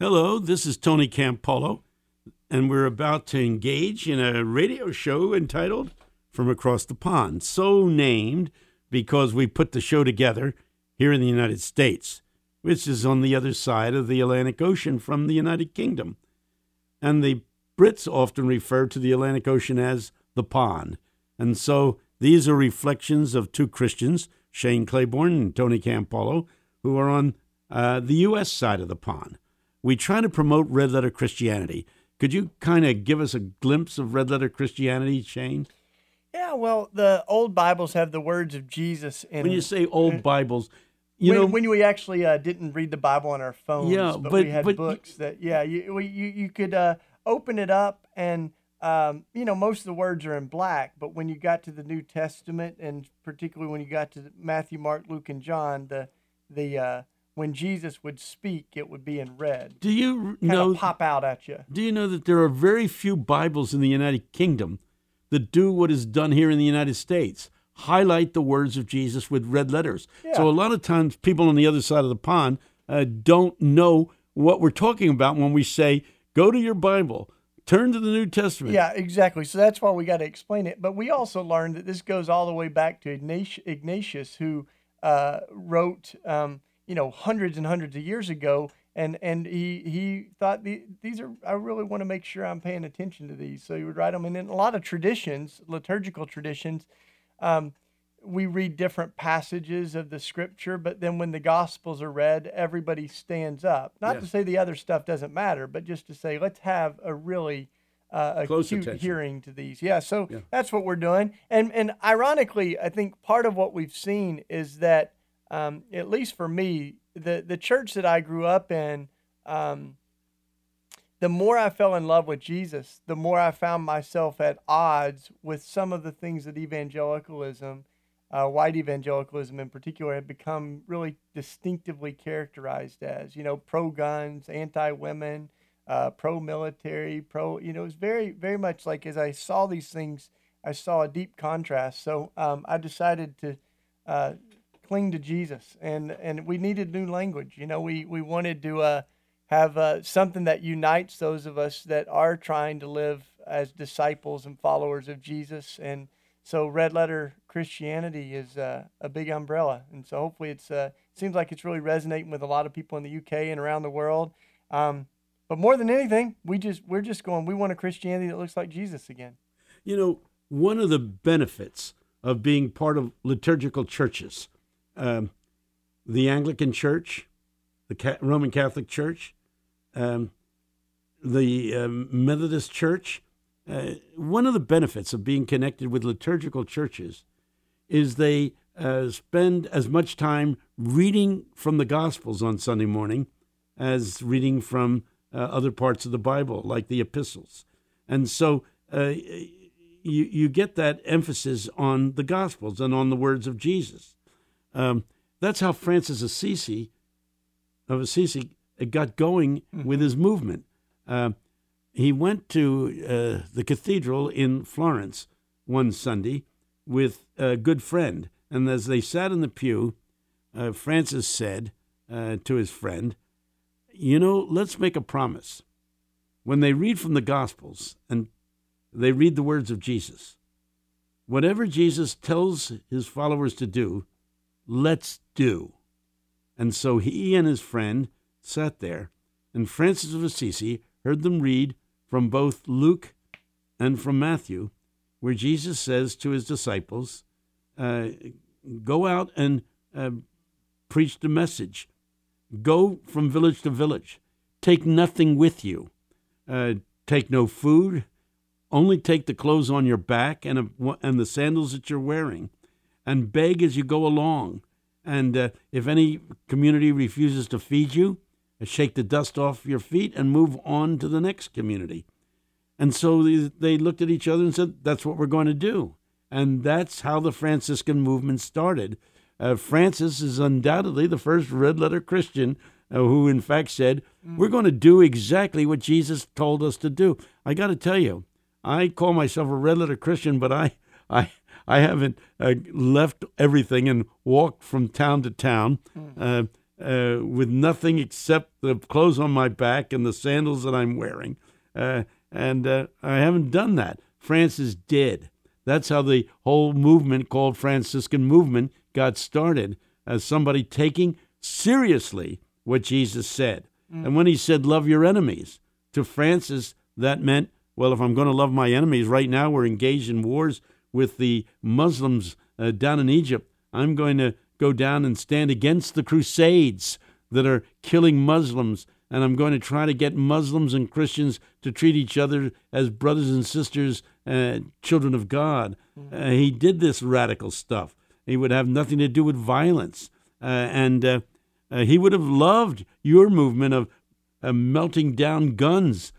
Hello, this is Tony Campolo, and we're about to engage in a radio show entitled From Across the Pond, so named because we put the show together here in the United States, which is on the other side of the Atlantic Ocean from the United Kingdom. And the Brits often refer to the Atlantic Ocean as the pond. And so these are reflections of two Christians, Shane Claiborne and Tony Campolo, who are on uh, the U.S. side of the pond. We try to promote red letter Christianity. Could you kind of give us a glimpse of red letter Christianity, Shane? Yeah, well, the old Bibles have the words of Jesus in. When you say old Bibles, you when, know when we actually uh, didn't read the Bible on our phones, Yeah, but, but- we had but- books that yeah, you you you could uh, open it up and um, you know most of the words are in black, but when you got to the New Testament and particularly when you got to Matthew, Mark, Luke, and John, the the uh, when Jesus would speak, it would be in red, do you know pop out at you. do you know that there are very few Bibles in the United Kingdom that do what is done here in the United States? Highlight the words of Jesus with red letters. Yeah. So a lot of times people on the other side of the pond uh, don't know what we're talking about when we say, "Go to your Bible, turn to the New Testament." Yeah, exactly. So that's why we got to explain it. But we also learned that this goes all the way back to Ignatius, Ignatius who uh, wrote, um, you know, hundreds and hundreds of years ago, and and he he thought these are. I really want to make sure I'm paying attention to these. So he would write them, and in a lot of traditions, liturgical traditions. Um, we read different passages of the scripture, but then when the gospels are read, everybody stands up. Not to say the other stuff doesn't matter, but just to say let's have a really uh, Close acute attention. hearing to these. Yeah, so Yeah. that's what we're doing. And and ironically, I think part of what we've seen is that, um, at least for me, the the church that I grew up in. Um, the more I fell in love with Jesus, the more I found myself at odds with some of the things that evangelicalism, uh, white evangelicalism in particular, had become really distinctively characterized as. You know, pro guns, anti women, uh, pro military, pro. You know, it was very, very much like as I saw these things, I saw a deep contrast. So um, I decided to. Uh, cling to Jesus, and and we needed new language. You know, we we wanted to uh, have uh, something that unites those of us that are trying to live as disciples and followers of Jesus. And so, red letter Christianity is uh, a big umbrella, and so hopefully, it's uh, seems like it's really resonating with a lot of people in the UK and around the world. Um, but more than anything, we just we're just going. We want a Christianity that looks like Jesus again. You know, one of the benefits of being part of liturgical churches, um, the Anglican Church, the Ca- Roman Catholic Church, um, the um, Methodist Church, uh, one of the benefits of being connected with liturgical churches is they uh, spend as much time reading from the Gospels on Sunday morning as reading from uh, other parts of the Bible, like the epistles. And so uh, you, you get that emphasis on the Gospels and on the words of Jesus. Um, that's how Francis Assisi of Assisi got going with his movement. Uh, he went to uh, the cathedral in Florence one Sunday with a good friend, and as they sat in the pew, uh, Francis said uh, to his friend, "You know, let's make a promise. When they read from the Gospels and they read the words of Jesus, whatever Jesus tells his followers to do, let's do." And so he and his friend sat there, and Francis of Assisi heard them read from both Luke and from Matthew, where Jesus says to his disciples, uh, Go out and uh, preach the message. Go from village to village. Take nothing with you. Uh, take no food. Only take the clothes on your back and, a, and the sandals that you're wearing. And beg as you go along. And uh, if any community refuses to feed you, uh, shake the dust off your feet and move on to the next community. And so they, they looked at each other and said, That's what we're going to do. And that's how the Franciscan movement started. Uh, Francis is undoubtedly the first red letter Christian uh, who, in fact, said, We're going to do exactly what Jesus told us to do. I got to tell you, I call myself a red letter Christian, but I, I, I haven't uh, left everything and walked from town to town. Uh, uh, with nothing except the clothes on my back and the sandals that I'm wearing. Uh, and uh, I haven't done that. France is dead. That's how the whole movement called Franciscan movement got started as somebody taking seriously what Jesus said. Mm. And when he said, Love your enemies, to Francis, that meant, well, if I'm going to love my enemies, right now we're engaged in wars with the Muslims uh, down in Egypt. I'm going to go down and stand against the Crusades that are killing Muslims. And I'm going to try to get Muslims and Christians to treat each other as brothers and sisters, uh, children of God. Mm-hmm. Uh, he did this radical stuff. He would have nothing to do with violence. Uh, and uh, uh, he would have loved your movement of uh, melting down guns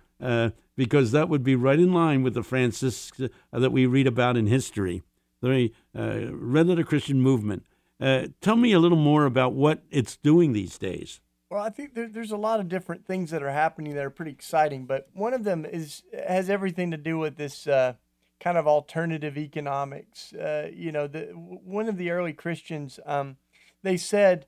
because that would be right in line with the Francis that we read about in history, the Red Letter Christian movement. Uh, tell me a little more about what it's doing these days. Well, I think there, there's a lot of different things that are happening that are pretty exciting, but one of them is has everything to do with this uh, kind of alternative economics. Uh, you know, the, one of the early Christians, um, they said,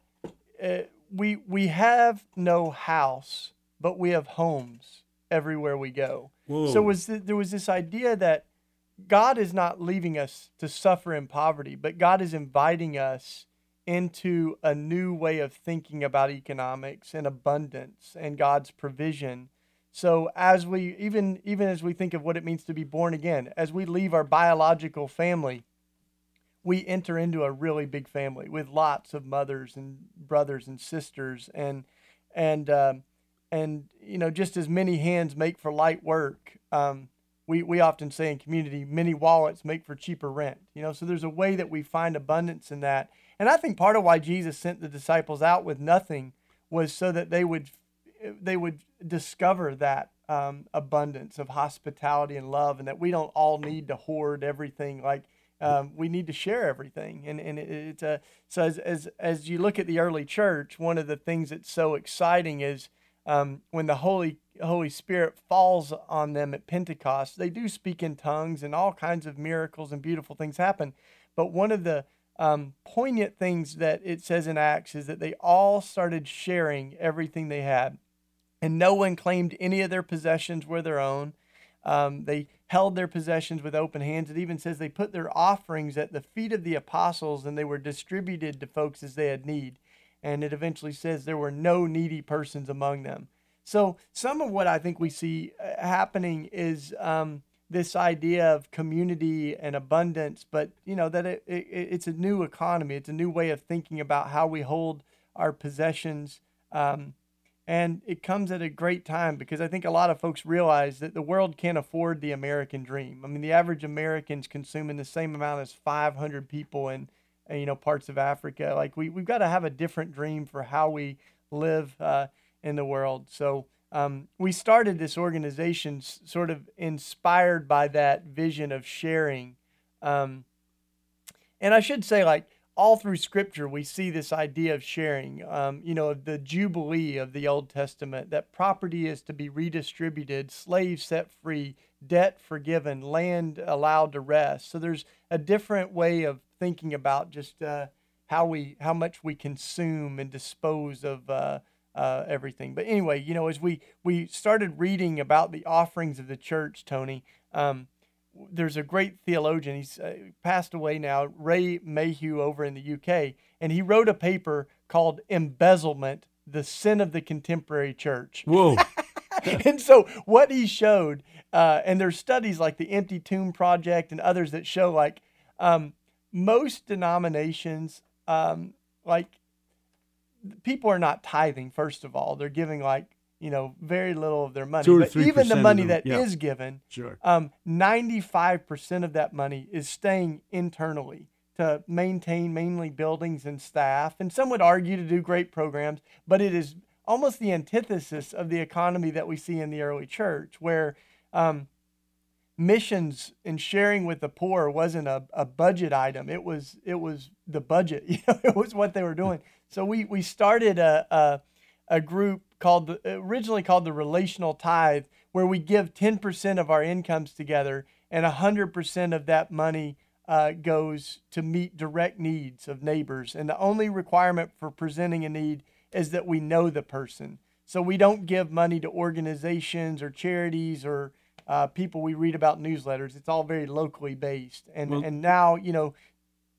uh, "We we have no house, but we have homes everywhere we go." Whoa. So was there was this idea that God is not leaving us to suffer in poverty, but God is inviting us into a new way of thinking about economics and abundance and God's provision. So as we even even as we think of what it means to be born again, as we leave our biological family, we enter into a really big family with lots of mothers and brothers and sisters and and um, and you know just as many hands make for light work. Um, we, we often say in community, many wallets make for cheaper rent. You know, so there's a way that we find abundance in that. And I think part of why Jesus sent the disciples out with nothing was so that they would they would discover that um, abundance of hospitality and love, and that we don't all need to hoard everything. Like um, we need to share everything, and and it, it's a so as, as as you look at the early church, one of the things that's so exciting is um, when the Holy Holy Spirit falls on them at Pentecost, they do speak in tongues and all kinds of miracles and beautiful things happen. But one of the um, poignant things that it says in Acts is that they all started sharing everything they had. And no one claimed any of their possessions were their own. Um, they held their possessions with open hands. It even says they put their offerings at the feet of the apostles and they were distributed to folks as they had need. And it eventually says there were no needy persons among them. So some of what I think we see uh, happening is um, this idea of community and abundance, but you know that it, it, it's a new economy. It's a new way of thinking about how we hold our possessions. Um, and it comes at a great time because I think a lot of folks realize that the world can't afford the American dream. I mean, the average American's consuming the same amount as 500 people in, you know, parts of Africa. Like we we've got to have a different dream for how we live. Uh, in the world. So um, we started this organization sort of inspired by that vision of sharing. Um, and I should say, like, all through scripture, we see this idea of sharing, um, you know, the Jubilee of the Old Testament, that property is to be redistributed, slaves set free, debt forgiven, land allowed to rest. So there's a different way of thinking about just uh, how we, how much we consume and dispose of uh, uh, everything. But anyway, you know, as we we started reading about the offerings of the church, Tony, um, there's a great theologian. He's uh, passed away now, Ray Mayhew, over in the UK, and he wrote a paper called "Embezzlement: The Sin of the Contemporary Church." Whoa. and so what he showed, uh, and there's studies like the Empty Tomb Project and others that show like um, most denominations, um, like people are not tithing. First of all, they're giving like you know very little of their money. Two or but even the money them, that yeah. is given, sure, um, ninety-five percent of that money is staying internally to maintain mainly buildings and staff. And some would argue to do great programs, but it is almost the antithesis of the economy that we see in the early church, where um, missions and sharing with the poor wasn't a, a budget item. It was it was the budget. It was what they were doing. So we we started a a, a group called the, originally called the Relational Tithe, where we give ten percent of our incomes together, and hundred percent of that money uh, goes to meet direct needs of neighbors. And the only requirement for presenting a need is that we know the person. So we don't give money to organizations or charities or uh, people we read about newsletters. It's all very locally based. And Well- and now, you know,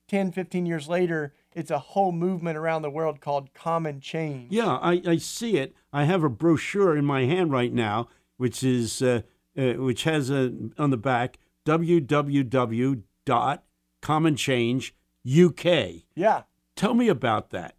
10, 15 years later, it's a whole movement around the world called Common Change. Yeah, I, I see it. I have a brochure in my hand right now, which is uh, uh, which has a on the back www.commonchange.uk. Yeah. Tell me about that.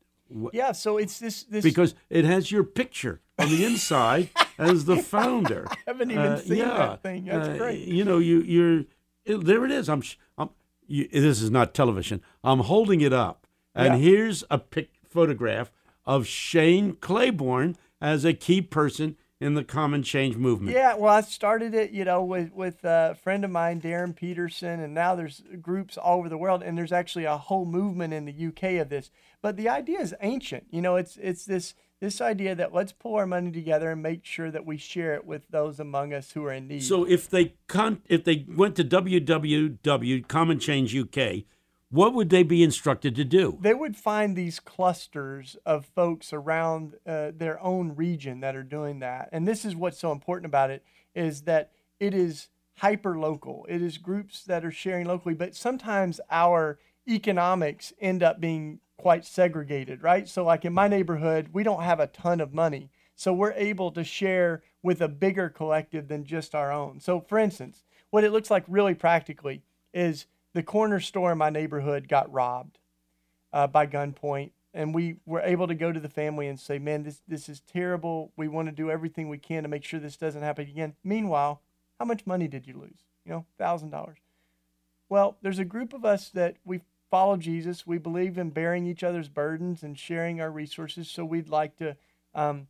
Yeah. So it's this this Because it has your picture on the inside as the founder. I haven't even Uh, seen yeah, that thing. That's uh, great. You know, you you're it- there. It is. I'm. I'm you, this is not television. I'm holding it up, and Yeah. here's a pic, photograph of Shane Claiborne as a key person in the Common Change movement. Yeah, well, I started it, you know, with with a friend of mine, Darren Peterson, and now there's groups all over the world, and there's actually a whole movement in the UK of this. But the idea is ancient. You know, it's it's this this idea that let's pull our money together and make sure that we share it with those among us who are in need. So if they con- if they went to www.commonchange UK, what would they be instructed to do? they would find these clusters of folks around uh, their own region that are doing that and this is what's so important about it is that it is hyper local it is groups that are sharing locally but sometimes our economics end up being quite segregated right so like in my neighborhood we don't have a ton of money so we're able to share with a bigger collective than just our own so for instance what it looks like really practically is the corner store in my neighborhood got robbed uh, by gunpoint, and we were able to go to the family and say, "Man, this this is terrible. We want to do everything we can to make sure this doesn't happen again." Meanwhile, how much money did you lose? You know, thousand dollars. Well, there's a group of us that we follow Jesus. We believe in bearing each other's burdens and sharing our resources. So we'd like to um,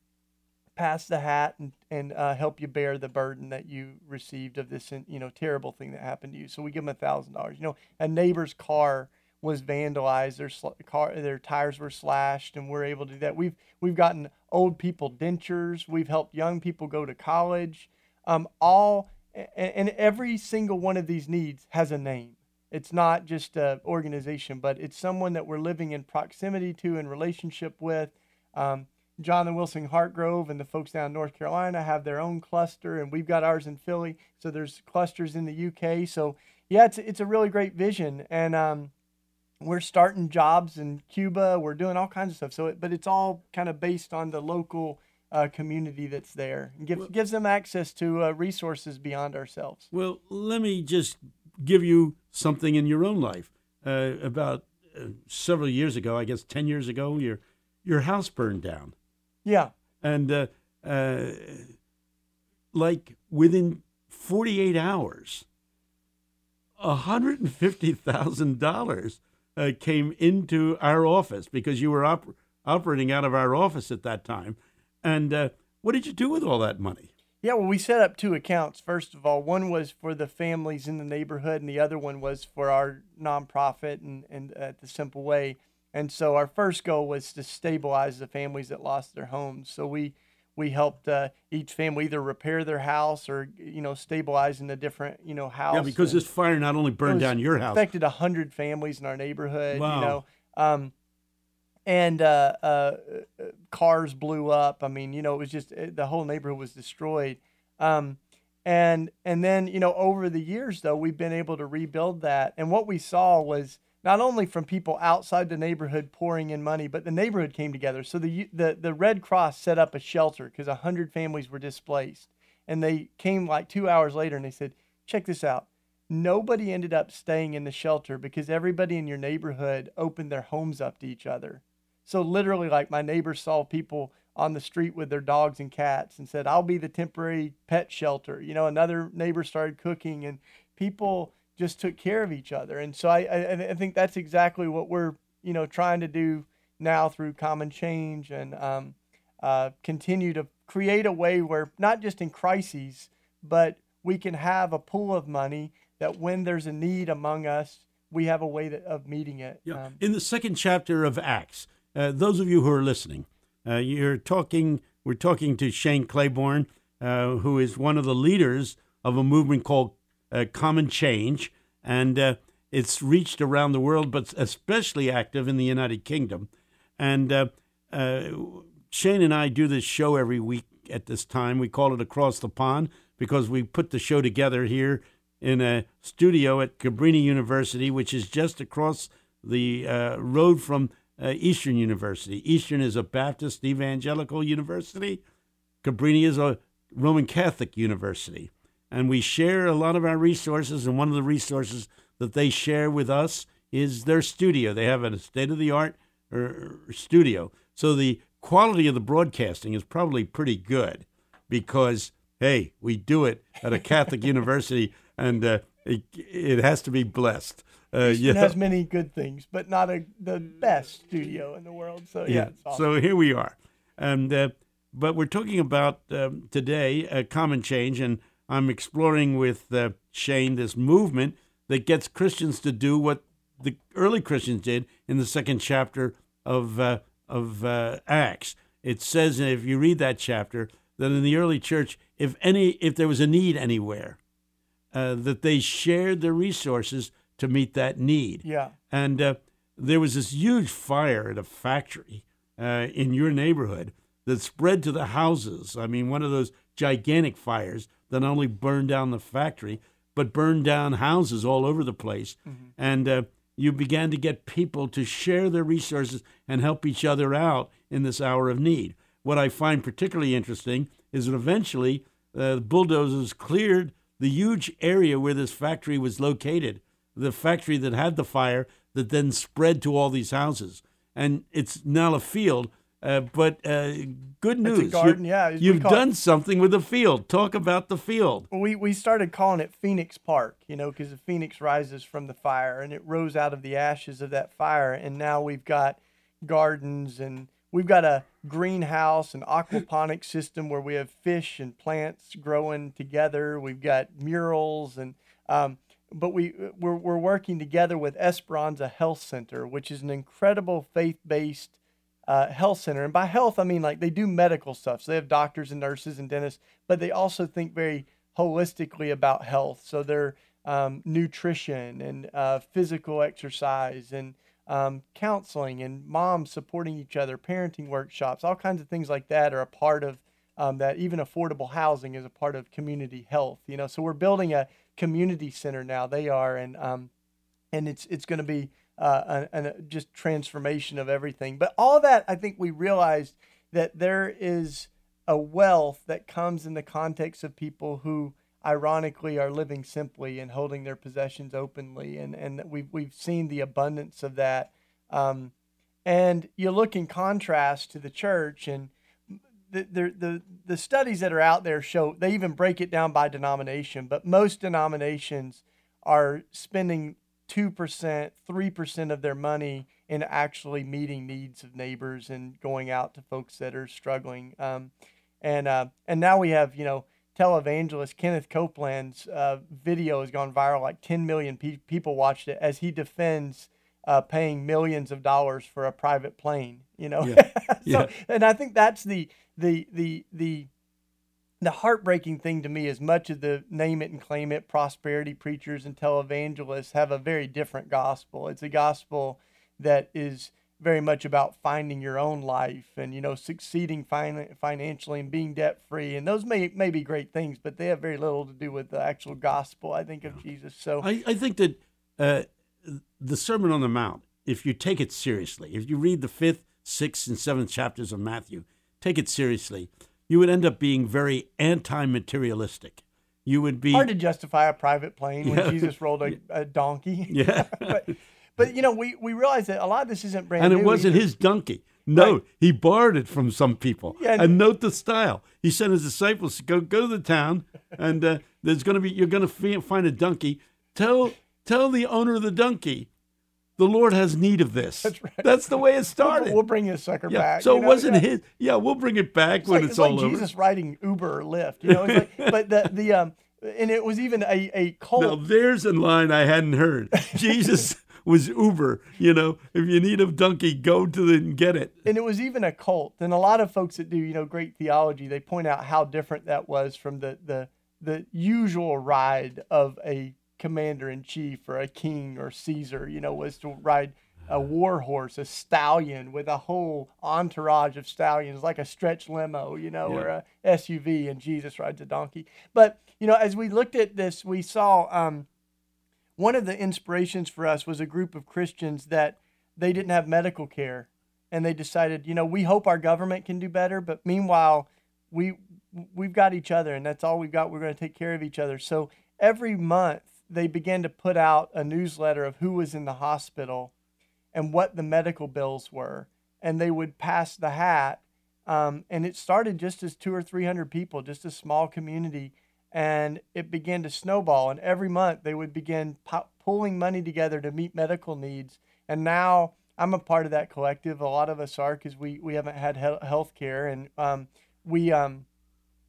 pass the hat and, and uh, help you bear the burden that you received of this you know terrible thing that happened to you. So we give them a thousand dollars. You know, a neighbor's car was vandalized. Their sl- car, their tires were slashed, and we're able to do that. We've we've gotten old people dentures. We've helped young people go to college. Um, all and, and every single one of these needs has a name. It's not just an organization, but it's someone that we're living in proximity to and relationship with. Um, Jonathan Wilson-Hartgrove and the folks down in North Carolina have their own cluster, and we've got ours in Philly. So there's clusters in the UK. So yeah, it's it's a really great vision, and um, we're starting jobs in Cuba. We're doing all kinds of stuff. So, it, but it's all kind of based on the local uh, community that's there, and gives gives them access to uh, resources beyond ourselves. Well, let me just give you something in your own life. Uh, about uh, several years ago, I guess ten years ago, your your house burned down, Yeah, and uh, uh, like within forty eight hours, hundred and fifty thousand dollars uh, came into our office because you were op- operating out of our office at that time. And uh, what did you do with all that money? Yeah, well, we set up two accounts. First of all, one was for the families in the neighborhood, and the other one was for our nonprofit and, and at the Simple Way. And so our first goal was to stabilize the families that lost their homes. So we we helped uh, each family either repair their house or you know stabilize in a different you know house. Yeah, because and- this fire not only burned down your house, affected hundred families in our neighborhood. Wow. You know, um, and uh, uh, uh, cars blew up. I mean, you know, it was just it, the whole neighborhood was destroyed. Um, and and then you know, over the years though, we've been able to rebuild that. And what we saw was not only from people outside the neighborhood pouring in money, but the neighborhood came together. So the the the Red Cross set up a shelter because hundred families were displaced, and they came like two hours later and they said, "Check this out." Nobody ended up staying in the shelter because everybody in your neighborhood opened their homes up to each other. So literally, like my neighbors saw people on the street with their dogs and cats and said, "I'll be the temporary pet shelter." You know, another neighbor started cooking, and people just took care of each other. And so I, I, I think that's exactly what we're, you know, trying to do now through Common Change and um, uh, continue to create a way where not just in crises, but we can have a pool of money that when there's a need among us, we have a way that, of meeting it. Yeah. Um, In the second chapter of Acts, uh, those of you who are listening, uh, you're talking. We're talking to Shane Claiborne, uh, who is one of the leaders of a movement called uh, Common Change, and uh, it's reached around the world, but especially active in the United Kingdom. And Shane and I do this show every week at this time. We call it Across the Pond because we put the show together here in a studio at Cabrini University, which is just across the uh, road from uh, Eastern University. Eastern is a Baptist evangelical university. Cabrini is a Roman Catholic university. And we share a lot of our resources, and one of the resources that they share with us is their studio. They have a state of the art studio. So the quality of the broadcasting is probably pretty good because, hey, we do it at a Catholic university and uh, it, it, has to be blessed. Uh, yeah. It has many good things, but not a, the best studio in the world. So, yeah. yeah awesome. So here we are. And, uh, but we're talking about um, today a common change, and I'm exploring with uh, Shane this movement that gets Christians to do what the early Christians did in the second chapter of uh, of uh, Acts. It says, if you read that chapter, that in the early church, if any, if there was a need anywhere, uh, that they shared their resources to meet that need. Yeah. And uh, there was this huge fire at a factory uh, in your neighborhood that spread to the houses. I mean, one of those gigantic fires that not only burned down the factory, but burned down houses all over the place. Mm-hmm. And uh, you began to get people to share their resources and help each other out in this hour of need. What I find particularly interesting is that eventually uh, bulldozers cleared the huge area where this factory was located, the factory that had the fire that then spread to all these houses. And it's now a field uh, but uh, good news. garden, you, yeah. You've done it, something with the field. Talk about the field. We we started calling it Phoenix Park, you know, because the phoenix rises from the fire and it rose out of the ashes of that fire, and now we've got gardens and we've got a greenhouse and aquaponic system where we have fish and plants growing together. We've got murals and um, but we we're, we're working together with Esperanza Health Center, which is an incredible faith-based uh, health center. And by health, I mean like they do medical stuff. So they have doctors and nurses and dentists, but they also think very holistically about health. So they're um, nutrition and uh, physical exercise and um, counseling and moms supporting each other, parenting workshops, all kinds of things like that are a part of um, that. Even affordable housing is a part of community health. You know, so we're building a community center now. They are, and um, and it's it's going to be uh, just transformation of everything. But all that, I think we realized that there is a wealth that comes in the context of people who ironically are living simply and holding their possessions openly and and we've we've seen the abundance of that um, and you look in contrast to the church and the, the the studies that are out there show they even break it down by denomination but most denominations are spending 2%, 3% of their money in actually meeting needs of neighbors and going out to folks that are struggling. Um, and uh, and now we have, you know, televangelist Kenneth Copeland's uh, video has gone viral. Like 10 million pe- people watched it as he defends uh, paying millions of dollars for a private plane. You know, yeah. so, yeah. and I think that's the the the the the heartbreaking thing to me is much of the name it and claim it prosperity preachers and televangelists have a very different gospel. It's a gospel that is very much about finding your own life and you know succeeding fin- financially and being debt free and those may may be great things but they have very little to do with the actual gospel i think of jesus so i, I think that uh, the sermon on the mount if you take it seriously if you read the fifth sixth and seventh chapters of matthew take it seriously you would end up being very anti-materialistic. You would be hard to justify a private plane yeah. when Jesus rolled a, a donkey. Yeah, but, but you know we we realize that a lot of this isn't brand and new. And it wasn't either. his donkey. No, right. he borrowed it from some people. Yeah, and note the style. He sent his disciples to go go to the town, and uh, there's going to be you're going to find a donkey. Tell tell the owner of the donkey the Lord has need of this. That's right. That's the way it started. We'll, bring this sucker yeah. back. So it know? wasn't yeah. his. Yeah, we'll bring it back it's when like, it's, it's all like over. Jesus riding Uber or Lyft, you know. Like, but the the um, and it was even a a cult. Now there's a line I hadn't heard. Jesus was Uber. You know, if you need a donkey, go to the and get it. And it was even a cult. And a lot of folks that do you know great theology, they point out how different that was from the the the usual ride of a commander in chief or a king or Caesar. You know, was to ride a war horse, a stallion with a whole entourage of stallions, like a stretch limo, you know, Yeah. or a SUV, and Jesus rides a donkey. But you know, as we looked at this, we saw um, one of the inspirations for us was a group of Christians that they didn't have medical care, and they decided, you know, we hope our government can do better, but meanwhile, we we've got each other, and that's all we've got. We're going to take care of each other. So every month they began to put out a newsletter of who was in the hospital and what the medical bills were, and they would pass the hat. Um, and it started just as two or three hundred people, just a small community, and it began to snowball. And every month they would begin pu- pulling money together to meet medical needs. And now I'm a part of that collective. A lot of us are because we we haven't had he- health care, and um, we um,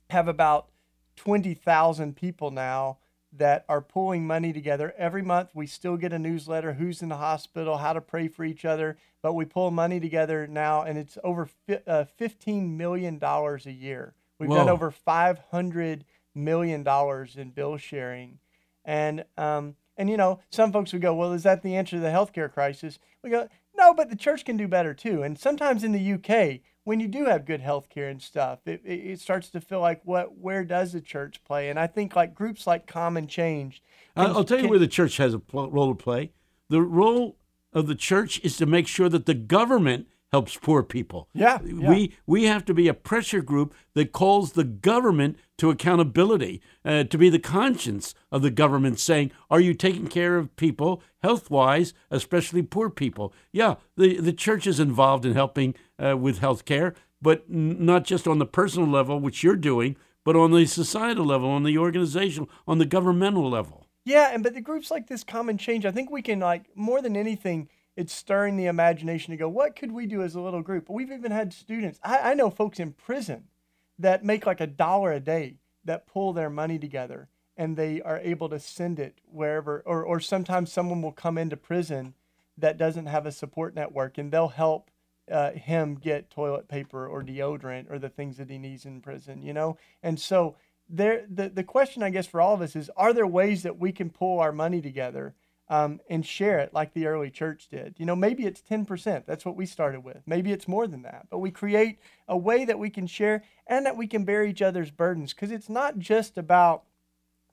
have about twenty thousand people now that are pulling money together every month. We still get a newsletter: who's in the hospital, how to pray for each other. But we pull money together now, and it's over fi- uh, fifteen million dollars a year. We've done over five hundred million dollars in bill sharing, and um, and you know some folks would go, well, is that the answer to the healthcare crisis? We go, no, but the church can do better too. And sometimes in the UK, when you do have good health care and stuff, it, it, starts to feel like what where does the church play? And I think like groups like Common Change. I'll can- I'll tell you can- where the church has a pl- role to play. The role of the church is to make sure that the government helps poor people. Yeah, yeah. We we have to be a pressure group that calls the government to accountability, uh, to be the conscience of the government, saying, "Are you taking care of people health wise, especially poor people?" Yeah, the the church is involved in helping uh, with health care, but n- not just on the personal level, which you're doing, but on the societal level, on the organizational, on the governmental level. Yeah, and but the groups like this Common Change, I think we can like more than anything, it's stirring the imagination to go, what could we do as a little group? We've even had students. I, I know folks in prison that make like a dollar a day that pull their money together and they are able to send it wherever or or sometimes someone will come into prison that doesn't have a support network and they'll help uh, him get toilet paper or deodorant or the things that he needs in prison, you know? And so there the, the question I guess for all of us is are there ways that we can pull our money together um, and share it like the early church did? You know, maybe it's 10%. That's what we started with. Maybe it's more than that. But we create a way that we can share and that we can bear each other's burdens because it's not just about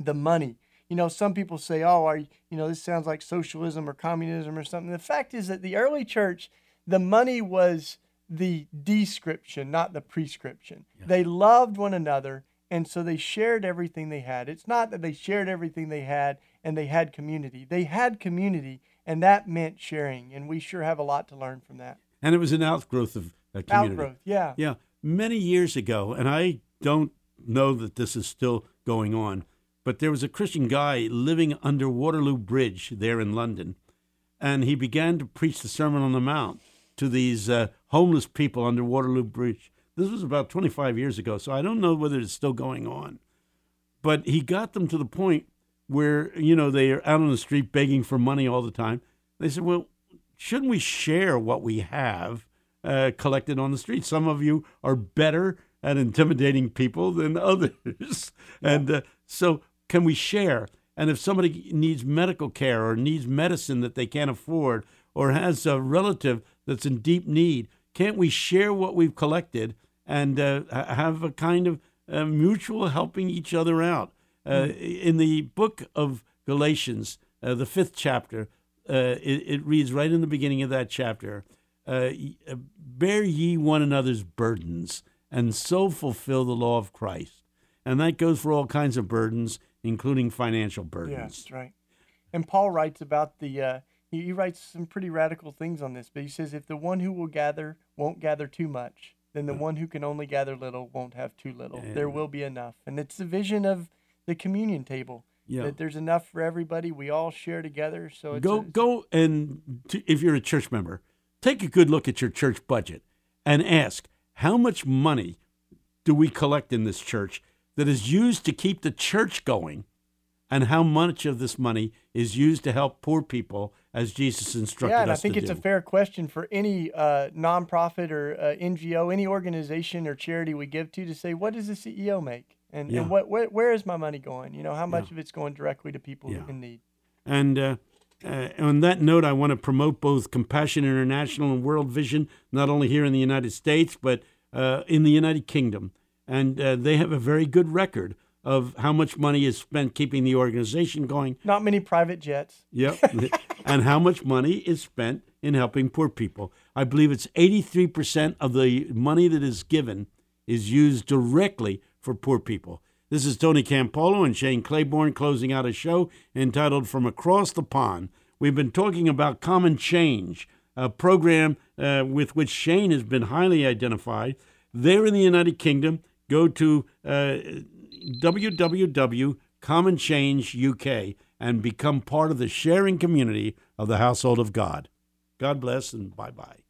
the money. You know, some people say, "Oh, are you, you know, this sounds like socialism or communism or something." The fact is that the early church, the money was the description, not the prescription. They loved one another, and so they shared everything they had. It's not that they shared everything they had and they had community. They had community, and that meant sharing. And we sure have a lot to learn from that. And it was an outgrowth of a community. Outgrowth, yeah. Yeah, many years ago, and I don't know that this is still going on, but there was a Christian guy living under Waterloo Bridge there in London, and he began to preach the Sermon on the Mount to these uh, homeless people under Waterloo Bridge. This was about 25 years ago, so I don't know whether it's still going on. But he got them to the point where, you know, they are out on the street begging for money all the time. They said, well, shouldn't we share what we have uh, collected on the street? Some of you are better at intimidating people than others. And uh, so, can we share? And if somebody needs medical care or needs medicine that they can't afford or has a relative that's in deep need, can't we share what we've collected and uh, have a kind of uh, mutual helping each other out? Uh, in the book of Galatians, uh, the fifth chapter, uh, it, it reads right in the beginning of that chapter uh, uh, Bear ye one another's burdens, and so fulfill the law of Christ. And that goes for all kinds of burdens, including financial Yeah, burdens. that's right. And Paul writes about the, uh, he, he writes some pretty radical things on this, but he says, if the one who will gather won't gather too much, then the one who can only gather little won't have too little. There will be enough. And it's the vision of the communion table Yeah. that there's enough for everybody. We all share together. So it's go a- go and t- if you're a church member, take a good look at your church budget and ask how much money do we collect in this church that is used to keep the church going, and how much of this money is used to help poor people as Jesus instructed us? yeah, and I think it's do. a fair question for any uh, nonprofit or uh, NGO, any organization or charity we give to, to say, what does the CEO make, and, Yeah. and what where, where is my money going? You know, how much Yeah. of it's going directly to people Yeah. in need? And uh, uh, on that note, I want to promote both Compassion International and World Vision, not only here in the United States, but uh, in the United Kingdom. And uh, they have a very good record of how much money is spent keeping the organization going. Not many private jets. Yep. and how much money is spent in helping poor people. I believe it's 83% of the money that is given is used directly for poor people. This is Tony Campolo and Shane Claiborne closing out a show entitled From Across the Pond. We've been talking about Common Change, a program uh, with which Shane has been highly identified. There in the United Kingdom, go to uh, www.commonchange.uk and become part of the sharing community of the household of God. God bless and bye bye.